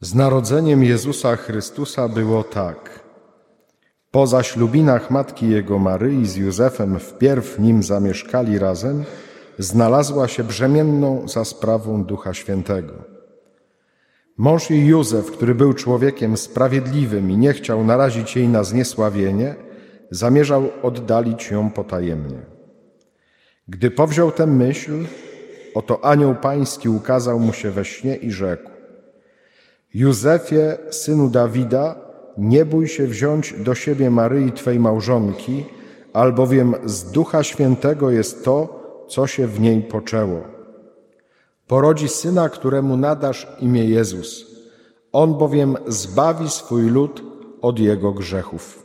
Z narodzeniem Jezusa Chrystusa było tak. Po zaślubinach matki jego Maryi z Józefem wpierw nim zamieszkali razem, znalazła się brzemienną za sprawą Ducha Świętego. Mąż jej Józef, który był człowiekiem sprawiedliwym i nie chciał narazić jej na zniesławienie, zamierzał oddalić ją potajemnie. Gdy powziął tę myśl, oto anioł pański ukazał mu się we śnie i rzekł: Józefie, synu Dawida, nie bój się wziąć do siebie Maryi Twej małżonki, albowiem z Ducha Świętego jest to, co się w niej poczęło. Porodzi syna, któremu nadasz imię Jezus. On bowiem zbawi swój lud od jego grzechów.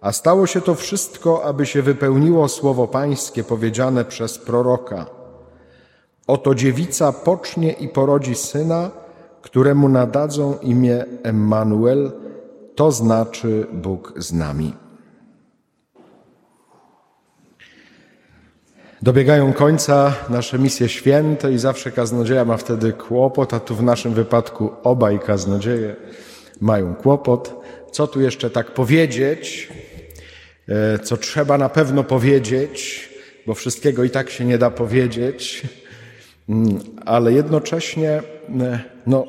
A stało się to wszystko, aby się wypełniło słowo Pańskie powiedziane przez proroka. Oto dziewica pocznie i porodzi syna, któremu nadadzą imię Emmanuel, to znaczy Bóg z nami. Dobiegają końca nasze misje święte i zawsze kaznodzieja ma wtedy kłopot, a tu w naszym wypadku obaj kaznodzieje mają kłopot. Co tu jeszcze tak powiedzieć, e, co trzeba na pewno powiedzieć, bo wszystkiego i tak się nie da powiedzieć, ale jednocześnie, e, no,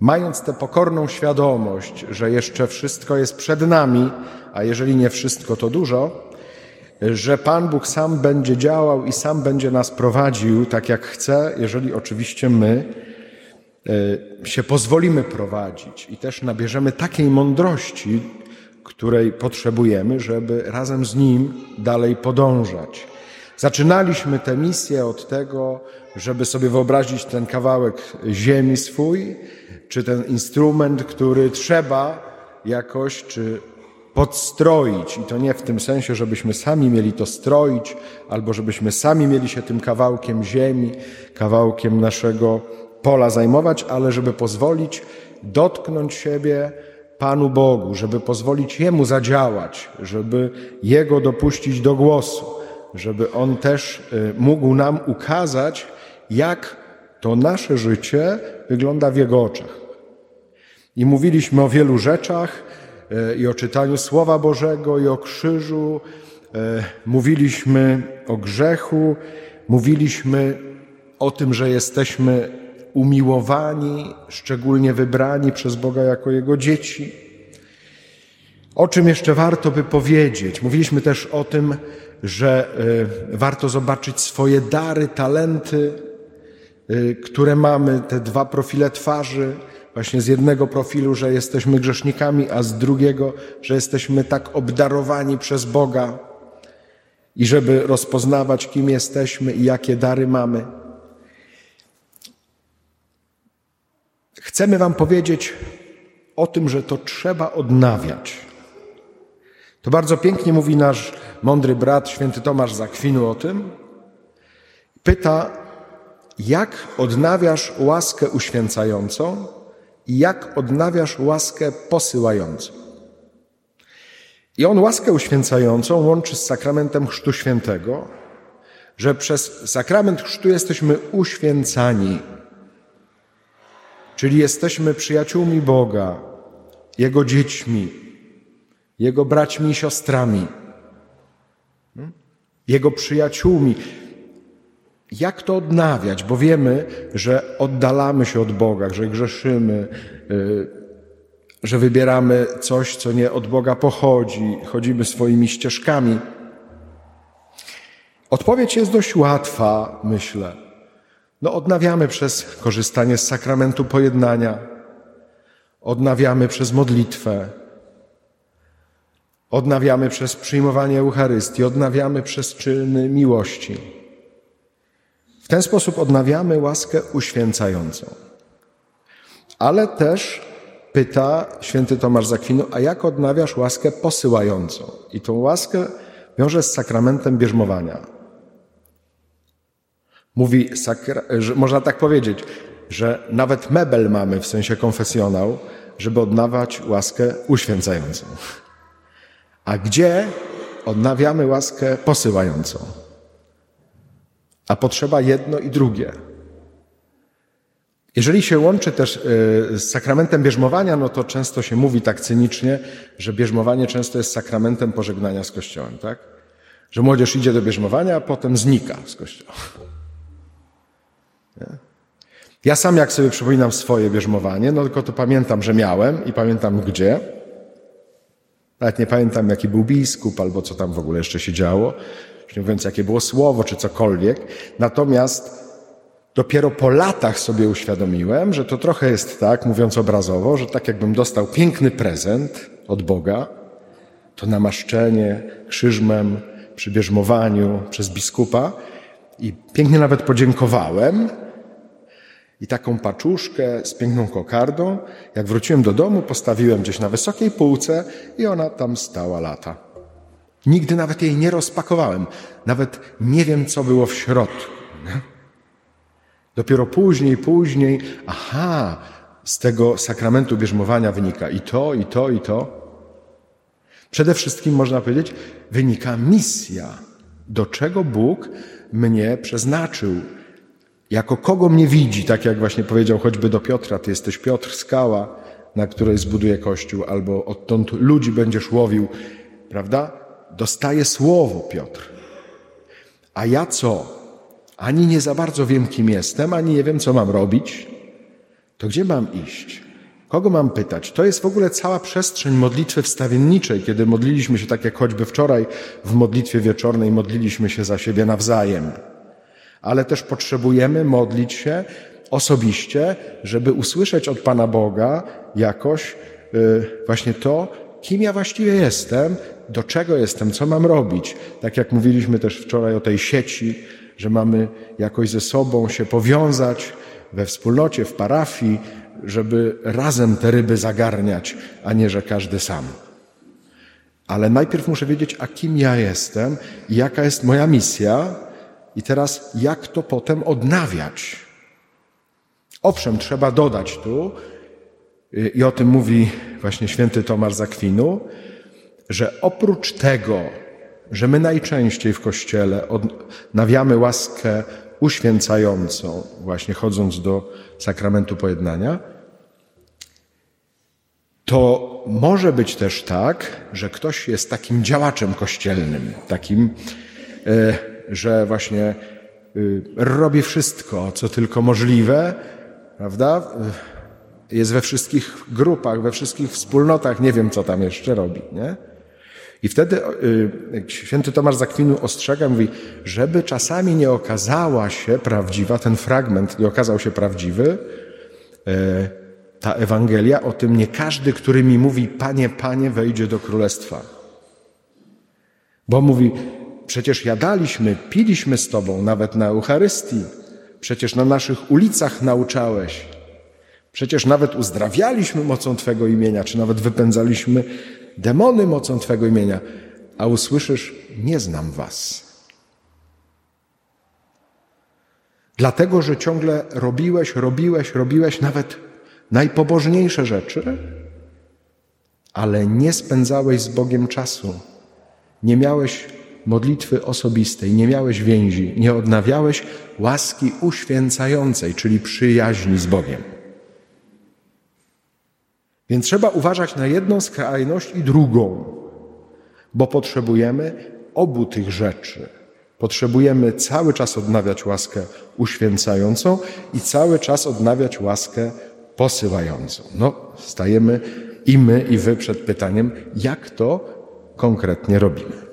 mając tę pokorną świadomość, że jeszcze wszystko jest przed nami, a jeżeli nie wszystko, to dużo, że Pan Bóg sam będzie działał i sam będzie nas prowadził tak, jak chce, jeżeli oczywiście my e, się pozwolimy prowadzić i też nabierzemy takiej mądrości, której potrzebujemy, żeby razem z Nim dalej podążać. Zaczynaliśmy tę misję od tego, żeby sobie wyobrazić ten kawałek ziemi swój, czy ten instrument, który trzeba jakoś, czy podstroić. I to nie w tym sensie, żebyśmy sami mieli to stroić, albo żebyśmy sami mieli się tym kawałkiem ziemi, kawałkiem naszego pola zajmować, ale żeby pozwolić dotknąć siebie Panu Bogu, żeby pozwolić Jemu zadziałać, żeby Jego dopuścić do głosu, żeby On też y, mógł nam ukazać, jak to nasze życie wygląda w Jego oczach. I mówiliśmy o wielu rzeczach, E, i o czytaniu Słowa Bożego, i o krzyżu. E, mówiliśmy o grzechu, mówiliśmy o tym, że jesteśmy umiłowani, szczególnie wybrani przez Boga jako Jego dzieci. O czym jeszcze warto by powiedzieć? Mówiliśmy też o tym, że e, warto zobaczyć swoje dary, talenty, które mamy, te dwa profile twarzy, właśnie z jednego profilu, że jesteśmy grzesznikami, a z drugiego, że jesteśmy tak obdarowani przez Boga i żeby rozpoznawać, kim jesteśmy i jakie dary mamy. Chcemy Wam powiedzieć o tym, że to trzeba odnawiać. To bardzo pięknie mówi nasz mądry brat, święty Tomasz Zakwinu o tym. Pyta, jak odnawiasz łaskę uświęcającą, i jak odnawiasz łaskę posyłającą. I on łaskę uświęcającą łączy z sakramentem Chrztu Świętego, że przez sakrament chrztu jesteśmy uświęcani, czyli jesteśmy przyjaciółmi Boga, Jego dziećmi, Jego braćmi i siostrami? Jego przyjaciółmi. Jak to odnawiać? Bo wiemy, że oddalamy się od Boga, że grzeszymy, y, że wybieramy coś, co nie od Boga pochodzi, chodzimy swoimi ścieżkami. Odpowiedź jest dość łatwa, myślę. No, odnawiamy przez korzystanie z sakramentu pojednania, odnawiamy przez modlitwę, odnawiamy przez przyjmowanie Eucharystii, odnawiamy przez czyny miłości ten sposób odnawiamy łaskę uświęcającą. Ale też pyta święty Tomasz Zakwinu, a jak odnawiasz łaskę posyłającą? I tą łaskę wiąże z sakramentem bierzmowania. Mówi, że można tak powiedzieć, że nawet mebel mamy w sensie konfesjonał, żeby odnawiać łaskę uświęcającą. A gdzie odnawiamy łaskę posyłającą? a potrzeba jedno i drugie. Jeżeli się łączy też y, z sakramentem bierzmowania, no to często się mówi tak cynicznie, że bierzmowanie często jest sakramentem pożegnania z Kościołem, tak? Że młodzież idzie do bierzmowania, a potem znika z Kościoła. Ja sam jak sobie przypominam swoje bierzmowanie, no tylko to pamiętam, że miałem i pamiętam gdzie. Nawet nie pamiętam, jaki był biskup albo co tam w ogóle jeszcze się działo, nie mówiąc, jakie było słowo czy cokolwiek. Natomiast dopiero po latach sobie uświadomiłem, że to trochę jest tak, mówiąc obrazowo, że tak jakbym dostał piękny prezent od Boga, to namaszczenie krzyżmem przy bierzmowaniu przez biskupa i pięknie nawet podziękowałem, i taką paczuszkę z piękną kokardą, jak wróciłem do domu, postawiłem gdzieś na wysokiej półce i ona tam stała lata. Nigdy nawet jej nie rozpakowałem. Nawet nie wiem, co było w środku. Dopiero później, później, aha, z tego sakramentu bierzmowania wynika i to, i to, i to. Przede wszystkim można powiedzieć, wynika misja, do czego Bóg mnie przeznaczył, jako kogo mnie widzi, tak jak właśnie powiedział choćby do Piotra, ty jesteś Piotr, skała, na której zbuduje Kościół, albo odtąd ludzi będziesz łowił, prawda? Dostaje słowo Piotr. A ja co? Ani nie za bardzo wiem, kim jestem, ani nie wiem, co mam robić. To gdzie mam iść? Kogo mam pytać? To jest w ogóle cała przestrzeń modlitwy wstawienniczej, kiedy modliliśmy się, tak jak choćby wczoraj w modlitwie wieczornej, modliliśmy się za siebie nawzajem ale też potrzebujemy modlić się osobiście, żeby usłyszeć od Pana Boga jakoś y, właśnie to, kim ja właściwie jestem, do czego jestem, co mam robić. Tak jak mówiliśmy też wczoraj o tej sieci, że mamy jakoś ze sobą się powiązać we wspólnocie, w parafii, żeby razem te ryby zagarniać, a nie, że każdy sam. Ale najpierw muszę wiedzieć, a kim ja jestem i jaka jest moja misja, i teraz jak to potem odnawiać? Owszem, trzeba dodać tu, y, i o tym mówi właśnie święty Tomasz Zakwinu, że oprócz tego, że my najczęściej w Kościele odnawiamy łaskę uświęcającą, właśnie chodząc do sakramentu pojednania, to może być też tak, że ktoś jest takim działaczem kościelnym, takim e, że właśnie y, robi wszystko, co tylko możliwe, prawda? Jest we wszystkich grupach, we wszystkich wspólnotach, nie wiem, co tam jeszcze robi, nie? I wtedy y, święty Tomasz Zakwinu ostrzega, mówi, żeby czasami nie okazała się prawdziwa, ten fragment nie okazał się prawdziwy, ta Ewangelia o tym, nie każdy, który mi mówi, Panie, Panie, wejdzie do Królestwa. Bo mówi, Przecież jadaliśmy, piliśmy z Tobą nawet na Eucharystii. Przecież na naszych ulicach nauczałeś. Przecież nawet uzdrawialiśmy mocą Twego imienia, czy nawet wypędzaliśmy demony mocą Twego imienia. A usłyszysz, nie znam Was. Dlatego, że ciągle robiłeś, robiłeś, robiłeś nawet najpobożniejsze rzeczy, ale nie spędzałeś z Bogiem czasu. Nie miałeś modlitwy osobistej, nie miałeś więzi, nie odnawiałeś łaski uświęcającej, czyli przyjaźni z Bogiem. Więc trzeba uważać na jedną skrajność i drugą, bo potrzebujemy obu tych rzeczy. Potrzebujemy cały czas odnawiać łaskę uświęcającą i cały czas odnawiać łaskę posyłającą. No, stajemy i my, i wy przed pytaniem, jak to konkretnie robimy.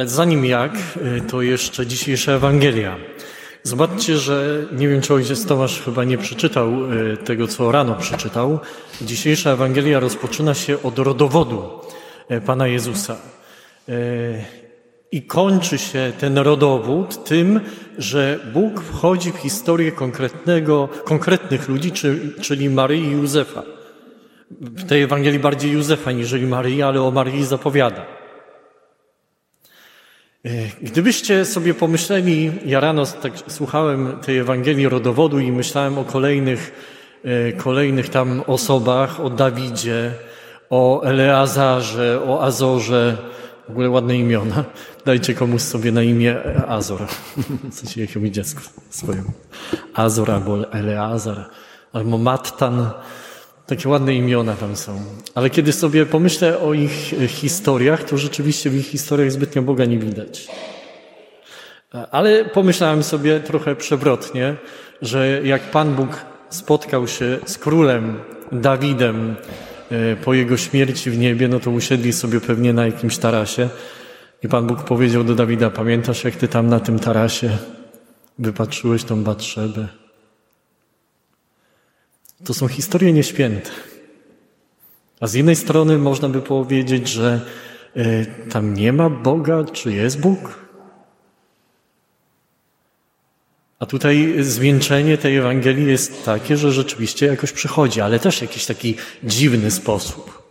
Ale zanim jak, y, to jeszcze dzisiejsza Ewangelia. Zobaczcie, że nie wiem, czy ojciec Tomasz chyba nie przeczytał y, tego, co rano przeczytał. Dzisiejsza Ewangelia rozpoczyna się od rodowodu y, Pana Jezusa. I kończy się ten rodowód tym, że Bóg wchodzi w historię konkretnego, konkretnych ludzi, czyli Maryi i Józefa. W tej Ewangelii bardziej Józefa niżeli Maryi, ale o Maryi zapowiada. E, gdybyście sobie pomyśleli, ja rano tak słuchałem tej Ewangelii rodowodu i myślałem o kolejnych, e, kolejnych tam osobach, o Dawidzie, o Eleazarze, o Azorze, w ogóle ładne imiona, dajcie komuś sobie na imię Azor. W sensie jakiemuś dziecku swojemu. Azor albo Eleazar, albo Mattan. Takie ładne imiona tam są. Ale kiedy sobie pomyślę o ich historiach, to rzeczywiście w ich historiach zbytnio Boga nie widać. Ale pomyślałem sobie trochę przewrotnie, że jak Pan Bóg spotkał się z królem Dawidem e, po jego śmierci w niebie, no to usiedli sobie pewnie na jakimś tarasie i Pan Bóg powiedział do Dawida, pamiętasz jak ty tam na tym tarasie wypatrzyłeś tą Batrzebę? To są historie nieświęte. A z jednej strony można by powiedzieć, że y, tam nie ma Boga, czy jest Bóg? A tutaj zwieńczenie tej Ewangelii jest takie, że rzeczywiście jakoś przychodzi, ale też jakiś taki dziwny sposób.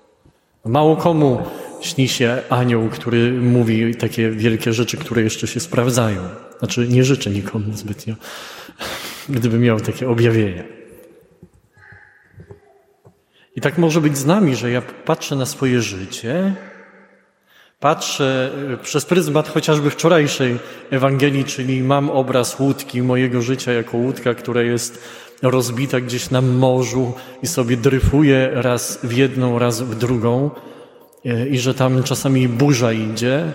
Mało komu śni się anioł, który mówi takie wielkie rzeczy, które jeszcze się sprawdzają. Znaczy, nie życzę nikomu zbytnio, gdyby miał takie objawienia. I tak może być z nami, że ja patrzę na swoje życie, patrzę e, przez pryzmat chociażby wczorajszej Ewangelii, czyli mam obraz łódki, mojego życia jako łódka, która jest rozbita gdzieś na morzu i sobie dryfuje raz w jedną, raz w drugą e, i że tam czasami burza idzie,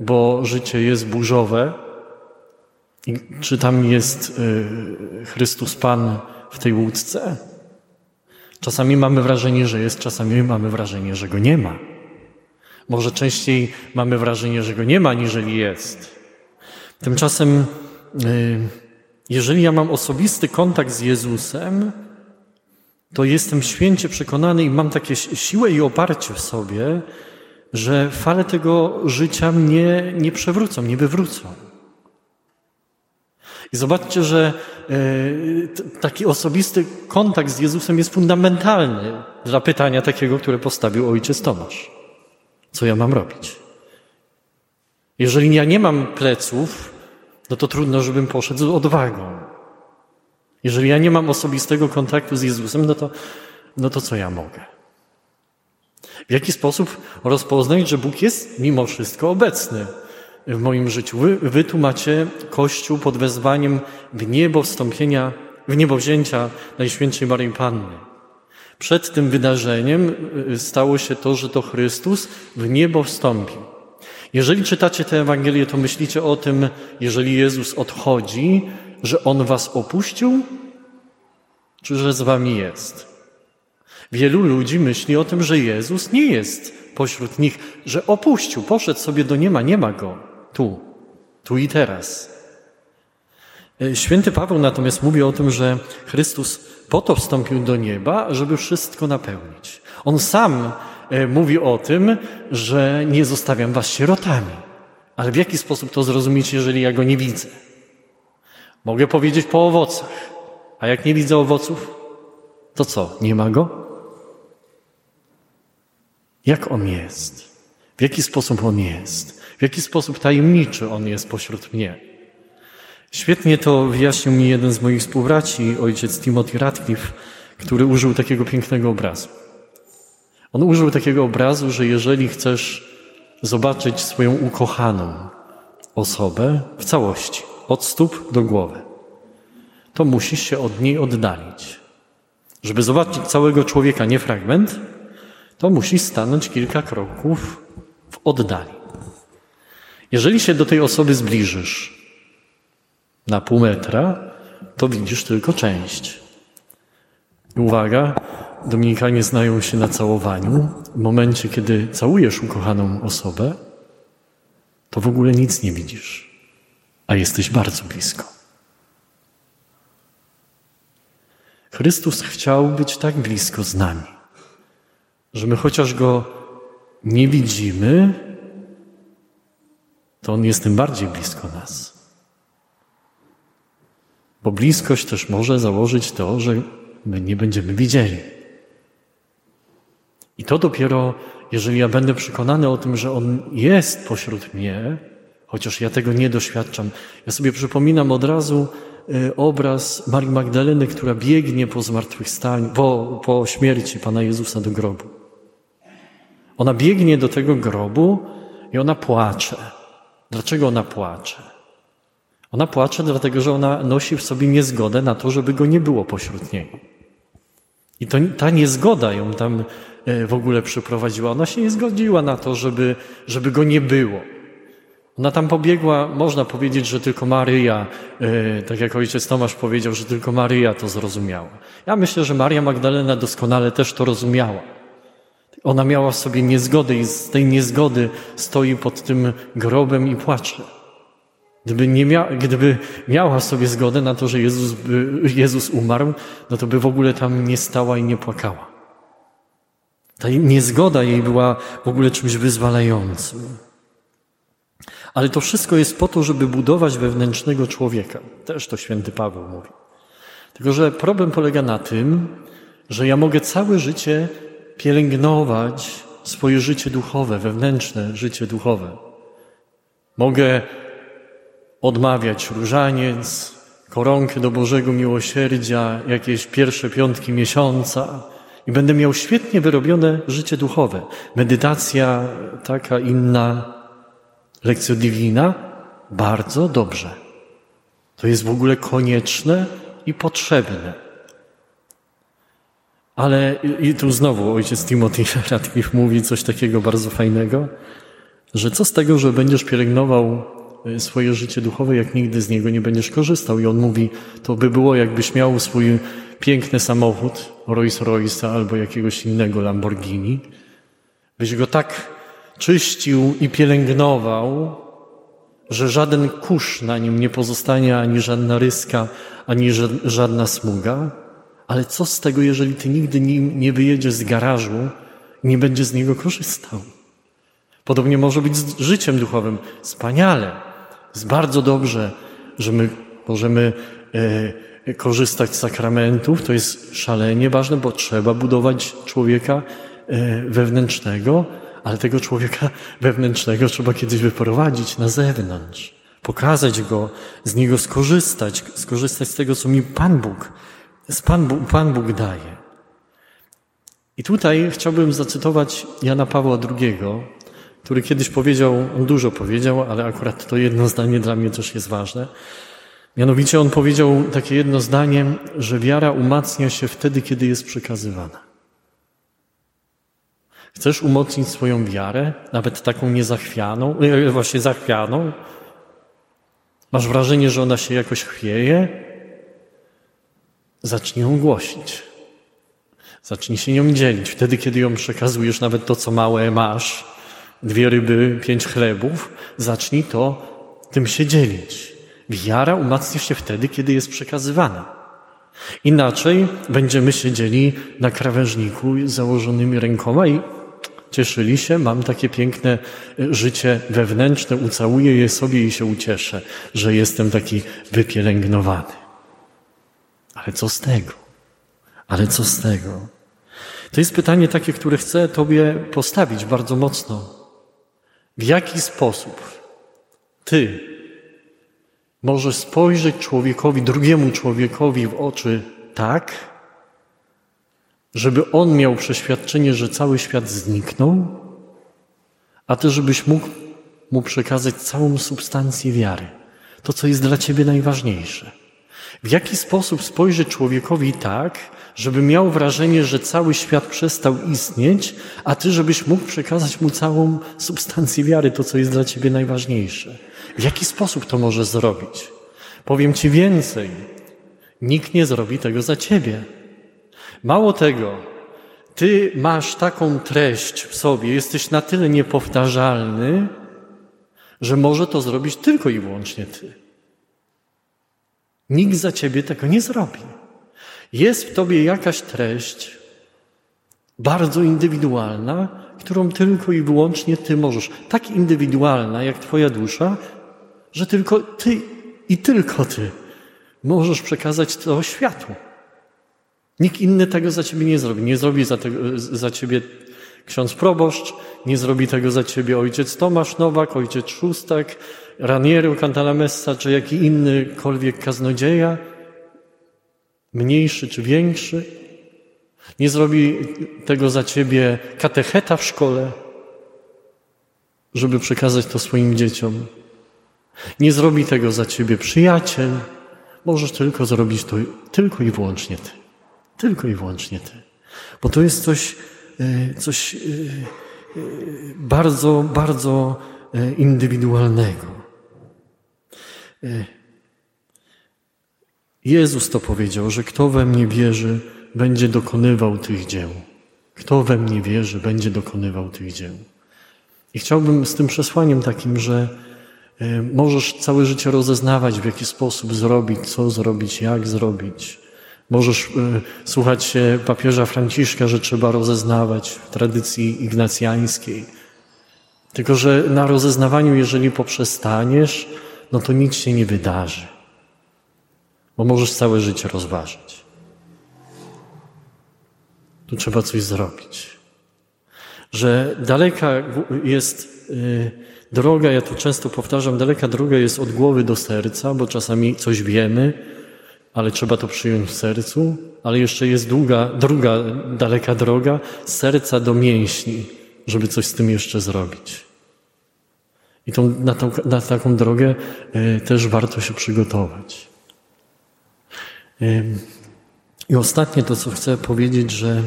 bo życie jest burzowe. I czy tam jest e, Chrystus Pan w tej łódce? Czasami mamy wrażenie, że jest, czasami mamy wrażenie, że go nie ma. Może częściej mamy wrażenie, że go nie ma, niżeli jest. Tymczasem, y, jeżeli ja mam osobisty kontakt z Jezusem, to jestem święcie przekonany i mam takie siłę i oparcie w sobie, że fale tego życia mnie nie przewrócą, nie wywrócą. I zobaczcie, że e, taki osobisty kontakt z Jezusem jest fundamentalny dla pytania takiego, które postawił ojciec Tomasz. Co ja mam robić? Jeżeli ja nie mam pleców, no to trudno, żebym poszedł z odwagą. Jeżeli ja nie mam osobistego kontaktu z Jezusem, no to, no to co ja mogę? W jaki sposób rozpoznać, że Bóg jest mimo wszystko obecny? W moim życiu. Wy, wy tu macie Kościół pod wezwaniem w niebo wstąpienia, w niebo wzięcia Najświętszej Maryi Panny. Przed tym wydarzeniem y, stało się to, że to Chrystus w niebo wstąpił. Jeżeli czytacie tę Ewangelię, to myślicie o tym, jeżeli Jezus odchodzi, że On was opuścił, czy że z wami jest. Wielu ludzi myśli o tym, że Jezus nie jest pośród nich, że opuścił, poszedł sobie do nieba, nie ma go tu, tu i teraz. E, święty Paweł natomiast mówi o tym, że Chrystus po to wstąpił do nieba, żeby wszystko napełnić. On sam e, mówi o tym, że nie zostawiam was sierotami. Ale w jaki sposób to zrozumieć, jeżeli ja go nie widzę? Mogę powiedzieć po owocach. A jak nie widzę owoców, to co? Nie ma go? Jak on jest? W jaki sposób on jest? W jaki sposób tajemniczy On jest pośród mnie. Świetnie to wyjaśnił mi jeden z moich współbraci, ojciec Timothy Radcliffe, który użył takiego pięknego obrazu. On użył takiego obrazu, że jeżeli chcesz zobaczyć swoją ukochaną osobę w całości, od stóp do głowy, to musisz się od niej oddalić. Żeby zobaczyć całego człowieka, nie fragment, to musisz stanąć kilka kroków w oddali. Jeżeli się do tej osoby zbliżysz na pół metra, to widzisz tylko część. uwaga, Dominikanie znają się na całowaniu. W momencie, kiedy całujesz ukochaną osobę, to w ogóle nic nie widzisz, a jesteś bardzo blisko. Chrystus chciał być tak blisko z nami, że my chociaż go nie widzimy, to On jest tym bardziej blisko nas. Bo bliskość też może założyć to, że my nie będziemy widzieli. I to dopiero, jeżeli ja będę przekonany o tym, że On jest pośród mnie, chociaż ja tego nie doświadczam. Ja sobie przypominam od razu y, obraz Marii Magdaleny, która biegnie po zmartwychwstaniu, po, po śmierci Pana Jezusa do grobu. Ona biegnie do tego grobu i ona płacze. Dlaczego ona płacze? Ona płacze dlatego, że ona nosi w sobie niezgodę na to, żeby go nie było pośród niej. I to, ta niezgoda ją tam e, w ogóle przyprowadziła. Ona się nie zgodziła na to, żeby, żeby go nie było. Ona tam pobiegła, można powiedzieć, że tylko Maryja, e, tak jak ojciec Tomasz powiedział, że tylko Maryja to zrozumiała. Ja myślę, że Maria Magdalena doskonale też to rozumiała. Ona miała w sobie niezgodę i z tej niezgody stoi pod tym grobem i płacze. Gdyby, nie mia, gdyby miała sobie zgodę na to, że Jezus, by, Jezus umarł, no to by w ogóle tam nie stała i nie płakała. Ta niezgoda jej była w ogóle czymś wyzwalającym. Ale to wszystko jest po to, żeby budować wewnętrznego człowieka. Też to święty Paweł mówi. Tylko, że problem polega na tym, że ja mogę całe życie pielęgnować swoje życie duchowe, wewnętrzne życie duchowe. Mogę odmawiać różaniec, koronkę do Bożego Miłosierdzia, jakieś pierwsze piątki miesiąca i będę miał świetnie wyrobione życie duchowe. Medytacja taka inna, lekcja divina, bardzo dobrze. To jest w ogóle konieczne i potrzebne. Ale i tu znowu ojciec Timothy Radcliffe mówi coś takiego bardzo fajnego, że co z tego, że będziesz pielęgnował e, swoje życie duchowe, jak nigdy z niego nie będziesz korzystał. I on mówi, to by było jakbyś miał swój piękny samochód, Rolls Royce albo jakiegoś innego Lamborghini, byś go tak czyścił i pielęgnował, że żaden kurz na nim nie pozostanie, ani żadna ryska, ani żadna smuga. Ale co z tego, jeżeli ty nigdy nim nie wyjedziesz z garażu i nie będziesz z niego korzystał? Podobnie może być z życiem duchowym. Wspaniale, jest bardzo dobrze, że my możemy e, korzystać z sakramentów. To jest szalenie ważne, bo trzeba budować człowieka e, wewnętrznego, ale tego człowieka wewnętrznego trzeba kiedyś wyprowadzić na zewnątrz, pokazać go, z niego skorzystać, skorzystać z tego, co mi Pan Bóg, Pan Bóg, Pan Bóg daje. I tutaj chciałbym zacytować Jana Pawła II, który kiedyś powiedział, on dużo powiedział, ale akurat to jedno zdanie dla mnie też jest ważne. Mianowicie on powiedział takie jedno zdanie, że wiara umacnia się wtedy, kiedy jest przekazywana. Chcesz umocnić swoją wiarę, nawet taką niezachwianą, e, właśnie zachwianą? Masz wrażenie, że ona się jakoś chwieje? Zacznij ją głosić. Zacznij się nią dzielić. Wtedy, kiedy ją przekazujesz, nawet to, co małe masz, dwie ryby, pięć chlebów, zacznij to tym się dzielić. Wiara umacnia się wtedy, kiedy jest przekazywana. Inaczej będziemy siedzieli na krawężniku z założonymi rękoma i cieszyli się, mam takie piękne e, życie wewnętrzne, ucałuję je sobie i się ucieszę, że jestem taki wypielęgnowany. Ale co z tego? Ale co z tego? To jest pytanie takie, które chcę Tobie postawić bardzo mocno. W jaki sposób Ty możesz spojrzeć człowiekowi, drugiemu człowiekowi w oczy tak, żeby on miał przeświadczenie, że cały świat zniknął, a ty, żebyś mógł mu przekazać całą substancję wiary, to, co jest dla ciebie najważniejsze. W jaki sposób spojrzeć człowiekowi tak, żeby miał wrażenie, że cały świat przestał istnieć, a ty, żebyś mógł przekazać mu całą substancję wiary, to, co jest dla ciebie najważniejsze. W jaki sposób to może zrobić? Powiem ci więcej. Nikt nie zrobi tego za ciebie. Mało tego, ty masz taką treść w sobie, jesteś na tyle niepowtarzalny, że może to zrobić tylko i wyłącznie ty. Nikt za ciebie tego nie zrobi. Jest w tobie jakaś treść bardzo indywidualna, którą tylko i wyłącznie ty możesz. Tak indywidualna jak twoja dusza, że tylko ty i tylko ty możesz przekazać to światu. Nikt inny tego za ciebie nie zrobi. Nie zrobi za, za ciebie ksiądz proboszcz, nie zrobi tego za ciebie ojciec Tomasz Nowak, ojciec Szóstak, Raniero Cantalamessa, czy jaki innykolwiek kaznodzieja, mniejszy czy większy. Nie zrobi tego za ciebie katecheta w szkole, żeby przekazać to swoim dzieciom. Nie zrobi tego za ciebie przyjaciel. Możesz tylko zrobić to tylko i wyłącznie ty. Tylko i wyłącznie ty. Bo to jest coś, e, coś e, e, bardzo, bardzo indywidualnego. Jezus to powiedział, że kto we mnie wierzy, będzie dokonywał tych dzieł. Kto we mnie wierzy, będzie dokonywał tych dzieł. I chciałbym z tym przesłaniem takim, że e, możesz całe życie rozeznawać, w jaki sposób zrobić, co zrobić, jak zrobić. Możesz e, słuchać się papieża Franciszka, że trzeba rozeznawać w tradycji ignacjańskiej. Tylko, że na rozeznawaniu, jeżeli poprzestaniesz, no to nic się nie wydarzy. Bo możesz całe życie rozważyć. Tu trzeba coś zrobić. Że daleka jest y, droga, ja to często powtarzam, daleka droga jest od głowy do serca, bo czasami coś wiemy, ale trzeba to przyjąć w sercu, ale jeszcze jest długa, druga daleka droga z serca do mięśni, żeby coś z tym jeszcze zrobić. I tą, na, tą, na taką drogę y, też warto się przygotować. I ostatnie to, co chcę powiedzieć, że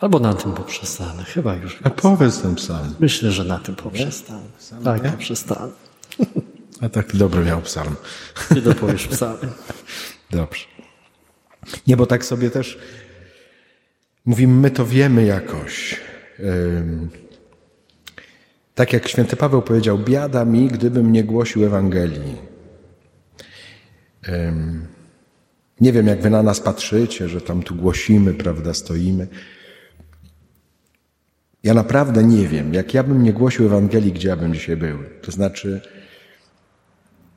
Albo na tym poprzestanę, chyba już. A powiedz ten psalm. Myślę, że na tym poprzestanę. Tak, nie? poprzestanę. A tak dobry miał psalm. Ty dopowiesz psalm. Dobrze. Nie, bo tak sobie też mówimy, my to wiemy jakoś. Tak jak święty Paweł powiedział, biada mi, gdybym nie głosił Ewangelii. Nie wiem, jak wy na nas patrzycie, że tam tu głosimy, prawda, stoimy. Ja naprawdę nie wiem, jak ja bym nie głosił Ewangelii, gdzie ja bym dzisiaj był. To znaczy,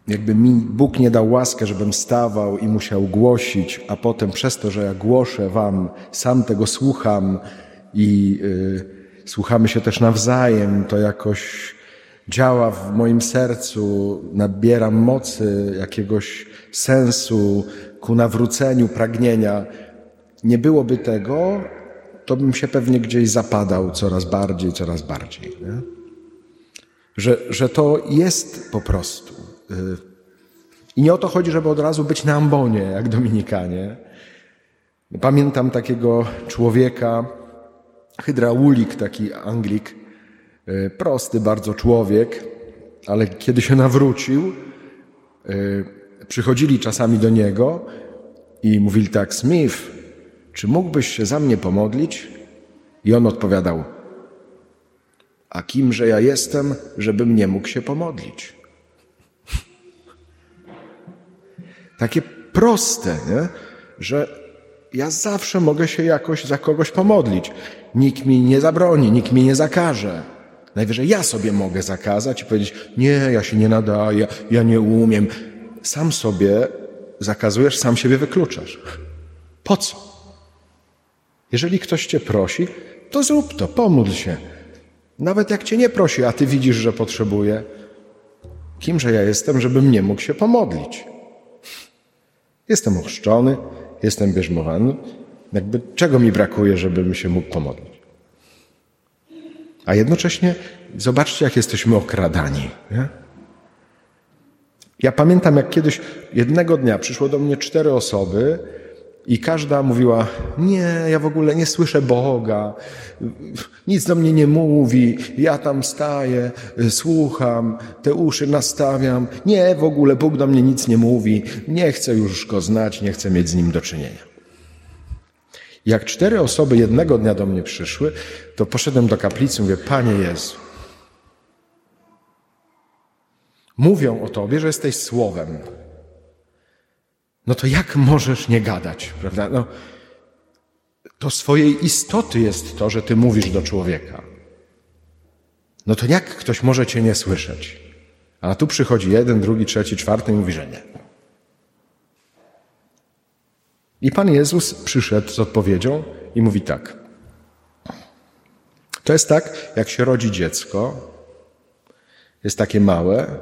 jakby mi Bóg nie dał łaskę, żebym stawał i musiał głosić, a potem przez to, że ja głoszę wam, sam tego słucham i yy, słuchamy się też nawzajem, to jakoś działa w moim sercu, nabieram mocy, jakiegoś sensu ku nawróceniu, pragnienia. Nie byłoby tego, to bym się pewnie gdzieś zapadał coraz bardziej, coraz bardziej. Nie? Że, że to jest po prostu. Y, I nie o to chodzi, żeby od razu być na ambonie, jak Dominikanie. Pamiętam takiego człowieka, hydraulik, taki Anglik, e, prosty bardzo człowiek, ale kiedy się nawrócił, e, przychodzili czasami do niego i mówili tak: Smith, czy mógłbyś się za mnie pomodlić? I on odpowiadał: A kimże ja jestem, żebym nie mógł się pomodlić? Takie proste, nie? że ja zawsze mogę się jakoś za kogoś pomodlić. Nikt mi nie zabroni, nikt mi nie zakaże. Najwyżej ja sobie mogę zakazać i powiedzieć: Nie, ja się nie nadaję, ja nie umiem. Sam sobie zakazujesz, sam siebie wykluczasz. Po co? Jeżeli ktoś cię prosi, to zrób to, pomódl się. Nawet jak cię nie prosi, a ty widzisz, że potrzebuje, kimże ja jestem, żebym nie mógł się pomodlić? Jestem ochrzczony, jestem bierzmowany. Jakby czego mi brakuje, żebym się mógł pomodlić? A jednocześnie zobaczcie, jak jesteśmy okradani. Nie? Ja pamiętam, jak kiedyś jednego dnia przyszło do mnie cztery osoby i każda mówiła: Nie, ja w ogóle nie słyszę Boga, nic do mnie nie mówi, ja tam staję, słucham, te uszy nastawiam. Nie, w ogóle Bóg do mnie nic nie mówi, nie chcę już go znać, nie chcę mieć z nim do czynienia. Jak cztery osoby jednego dnia do mnie przyszły, to poszedłem do kaplicy mówię: Panie Jezu, mówią o Tobie, że jesteś słowem no to jak możesz nie gadać, prawda? No, to swojej istoty jest to, że ty mówisz do człowieka. No to jak ktoś może cię nie słyszeć? A tu przychodzi jeden, drugi, trzeci, czwarty i mówi, że nie. I Pan Jezus przyszedł z odpowiedzią i mówi tak. To jest tak, jak się rodzi dziecko, jest takie małe,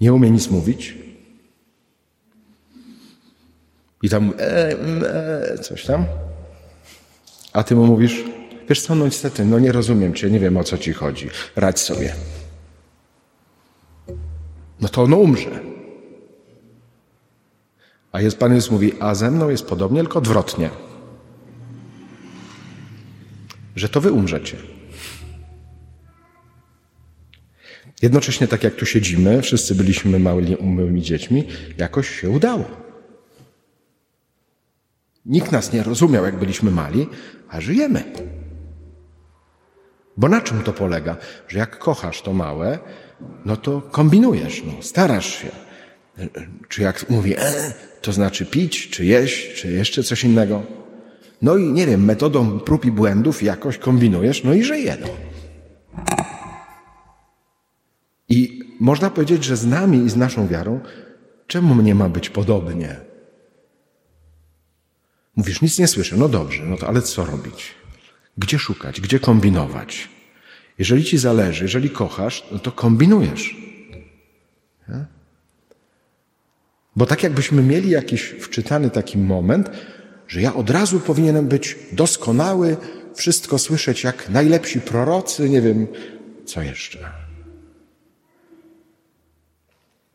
nie umie nic mówić, i tam e, e, coś tam. A ty mu mówisz, wiesz co, no niestety, no nie rozumiem cię, nie wiem o co ci chodzi, radź sobie. No to ono umrze. A jest, Pan Jezus mówi, a ze mną jest podobnie, tylko odwrotnie. Że to wy umrzecie. Jednocześnie, tak jak tu siedzimy, wszyscy byliśmy małymi, dziećmi, jakoś się udało. Nikt nas nie rozumiał, jak byliśmy mali, a żyjemy. Bo na czym to polega? Że jak kochasz to małe, no to kombinujesz, no, starasz się. Czy jak mówi, e, to znaczy pić, czy jeść, czy jeszcze coś innego. No i nie wiem, metodą prób i błędów jakoś kombinujesz, no i żyje. No. I można powiedzieć, że z nami i z naszą wiarą, czemu mnie ma być podobnie? Mówisz, nic nie słyszę. No dobrze, no to ale co robić? Gdzie szukać? Gdzie kombinować? Jeżeli ci zależy, jeżeli kochasz, no to kombinujesz. Ja? Bo tak jakbyśmy mieli jakiś wczytany taki moment, że ja od razu powinienem być doskonały, wszystko słyszeć jak najlepsi prorocy, nie wiem, co jeszcze.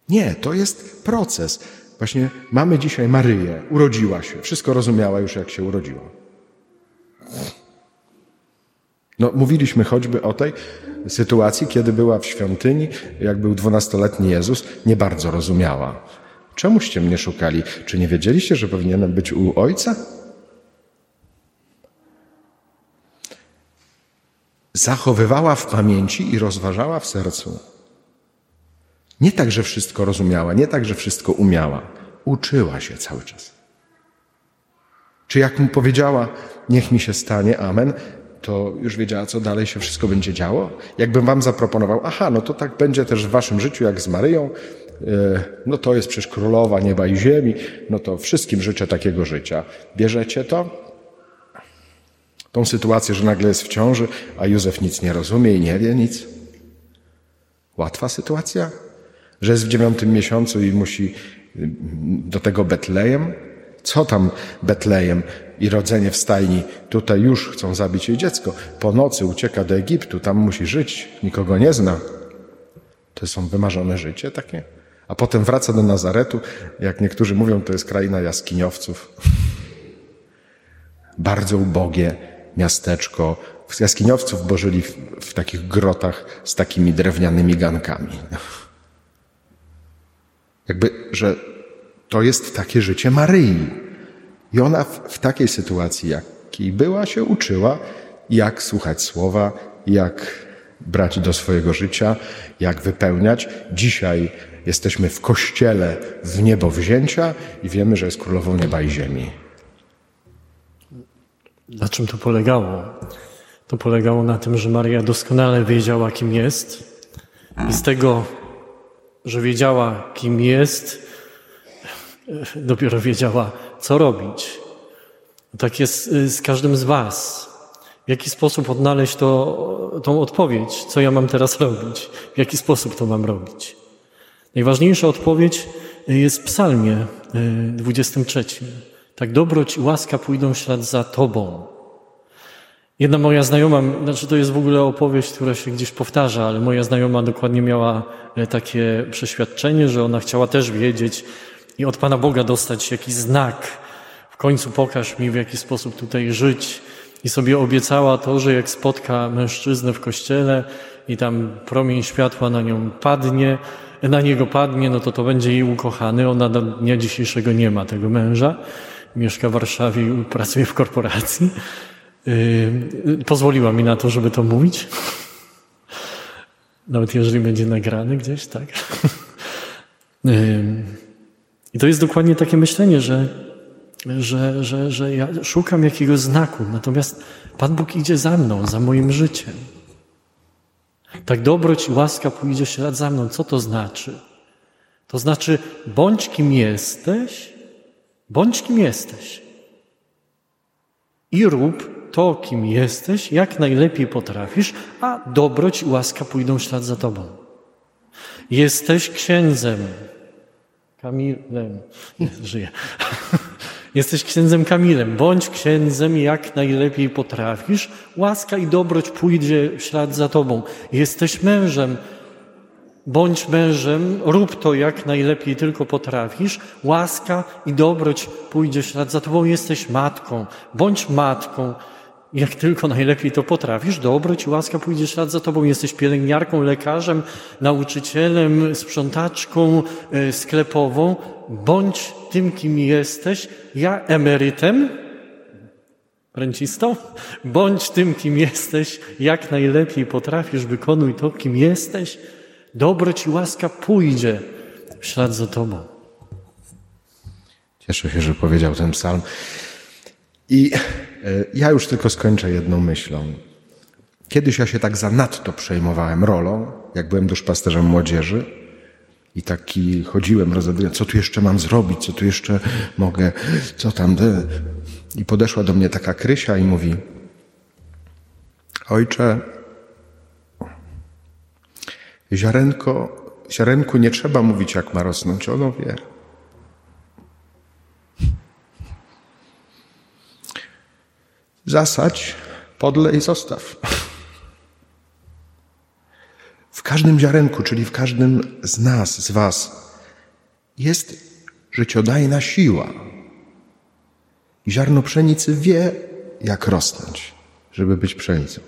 Nie, to jest proces. Właśnie mamy dzisiaj Maryję, urodziła się, wszystko rozumiała już jak się urodziła. No, mówiliśmy choćby o tej sytuacji, kiedy była w świątyni, jak był dwunastoletni Jezus, nie bardzo rozumiała. Czemuście mnie szukali? Czy nie wiedzieliście, że powinienem być u Ojca? Zachowywała w pamięci i rozważała w sercu. Nie tak, że wszystko rozumiała, nie tak, że wszystko umiała. Uczyła się cały czas. Czy jak mu powiedziała, niech mi się stanie, amen, to już wiedziała, co dalej się wszystko będzie działo? Jakbym wam zaproponował, aha, no to tak będzie też w waszym życiu, jak z Maryją, e, no to jest przecież królowa nieba i ziemi, no to wszystkim życzę takiego życia. Bierzecie to? Tą sytuację, że nagle jest w ciąży, a Józef nic nie rozumie i nie wie nic? Łatwa sytuacja? Że jest w dziewiątym miesiącu i musi do tego Betlejem? Co tam Betlejem i rodzenie w stajni? Tutaj już chcą zabić jej dziecko. Po nocy ucieka do Egiptu, tam musi żyć, nikogo nie zna. To są wymarzone życie takie? A potem wraca do Nazaretu, jak niektórzy mówią, to jest kraina jaskiniowców. Bardzo ubogie miasteczko. Jaskiniowców bo żyli w, w takich grotach z takimi drewnianymi gankami. Jakby, że to jest takie życie Maryi. I ona w, w takiej sytuacji, jakiej była, się uczyła, jak słuchać słowa, jak brać do swojego życia, jak wypełniać. Dzisiaj jesteśmy w kościele w niebo wzięcia i wiemy, że jest królową nieba i ziemi. Na czym to polegało? To polegało na tym, że Maria doskonale wiedziała, kim jest, i z tego, że wiedziała, kim jest, dopiero wiedziała, co robić. Tak jest y, z każdym z Was. W jaki sposób odnaleźć to, tą odpowiedź, co ja mam teraz robić, w jaki sposób to mam robić. Najważniejsza odpowiedź jest w Psalmie 23. Y, tak dobroć i łaska pójdą w ślad za Tobą. Jedna moja znajoma, znaczy to jest w ogóle opowieść, która się gdzieś powtarza, ale moja znajoma dokładnie miała e, takie przeświadczenie, że ona chciała też wiedzieć i od Pana Boga dostać jakiś znak. W końcu pokaż mi, w jaki sposób tutaj żyć. I sobie obiecała to, że jak spotka mężczyznę w kościele i tam promień światła na nią padnie, na niego padnie, no to to będzie jej ukochany. Ona do dnia dzisiejszego nie ma tego męża. Mieszka w Warszawie i pracuje w korporacji. Yy, pozwoliła mi na to, żeby to mówić. Nawet jeżeli będzie nagrany gdzieś, tak. Yy, I to jest dokładnie takie myślenie, że, że, że, że ja szukam jakiegoś znaku, natomiast Pan Bóg idzie za mną, za moim życiem. Tak dobroć i łaska pójdzie ślad za mną. Co to znaczy? To znaczy, bądź kim jesteś, bądź kim jesteś. I rób to, kim jesteś, jak najlepiej potrafisz, a dobroć i łaska pójdą ślad za tobą. Jesteś księdzem. Kamilem. Nie, żyje. Jesteś księdzem Kamilem. Bądź księdzem jak najlepiej potrafisz. Łaska i dobroć pójdzie w ślad za tobą. Jesteś mężem. Bądź mężem, rób to jak najlepiej tylko potrafisz. Łaska i dobroć pójdzie w ślad za tobą. Jesteś matką. Bądź matką. Jak tylko najlepiej to potrafisz, dobroć i łaska pójdzie ślad za tobą. Jesteś pielęgniarką, lekarzem, nauczycielem, sprzątaczką e, sklepową. Bądź tym, kim jesteś. Ja emerytem, rencistą, bądź tym, kim jesteś, jak najlepiej potrafisz, wykonuj to, kim jesteś. Dobroć i łaska pójdzie ślad za tobą. Cieszę się, że powiedział ten psalm. I ja już tylko skończę jedną myślą. Kiedyś ja się tak zanadto przejmowałem rolą, jak byłem duszpasterzem młodzieży i taki chodziłem, rozgadując, co tu jeszcze mam zrobić, co tu jeszcze mogę, co tam. I podeszła do mnie taka Krysia i mówi, ojcze, ziarenko, ziarenku nie trzeba mówić, jak ma rosnąć, ono wie. Zasadź, podlej i zostaw. W każdym ziarenku, czyli w każdym z nas, z Was, jest życiodajna siła. Ziarno pszenicy wie, jak rosnąć, żeby być pszenicą.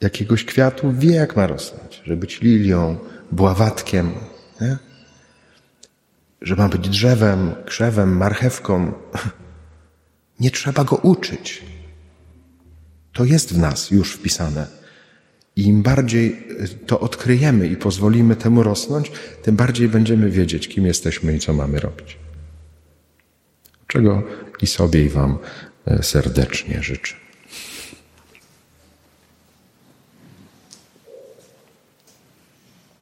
Jakiegoś kwiatu wie, jak ma rosnąć, żeby być lilią, bławatkiem, nie? że ma być drzewem, krzewem, marchewką. Nie trzeba go uczyć. To jest w nas już wpisane. I im bardziej to odkryjemy i pozwolimy temu rosnąć, tym bardziej będziemy wiedzieć, kim jesteśmy i co mamy robić. Czego i sobie, i Wam serdecznie życzę.